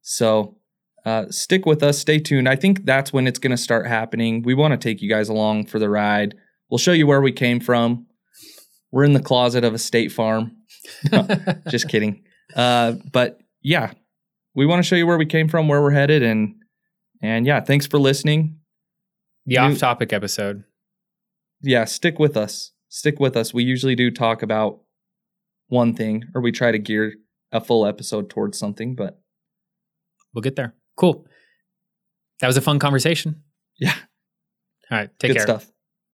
So uh, stick with us, stay tuned. I think that's when it's going to start happening. We want to take you guys along for the ride. We'll show you where we came from. We're in the closet of a state farm. Just kidding. Uh, but yeah, we want to show you where we came from, where we're headed, and and yeah, thanks for listening. the off-topic episode Yeah, stick with us. Stick with us. We usually do talk about one thing, or we try to gear a full episode towards something. But we'll get there cool that was a fun conversation yeah, all right take good care stuff.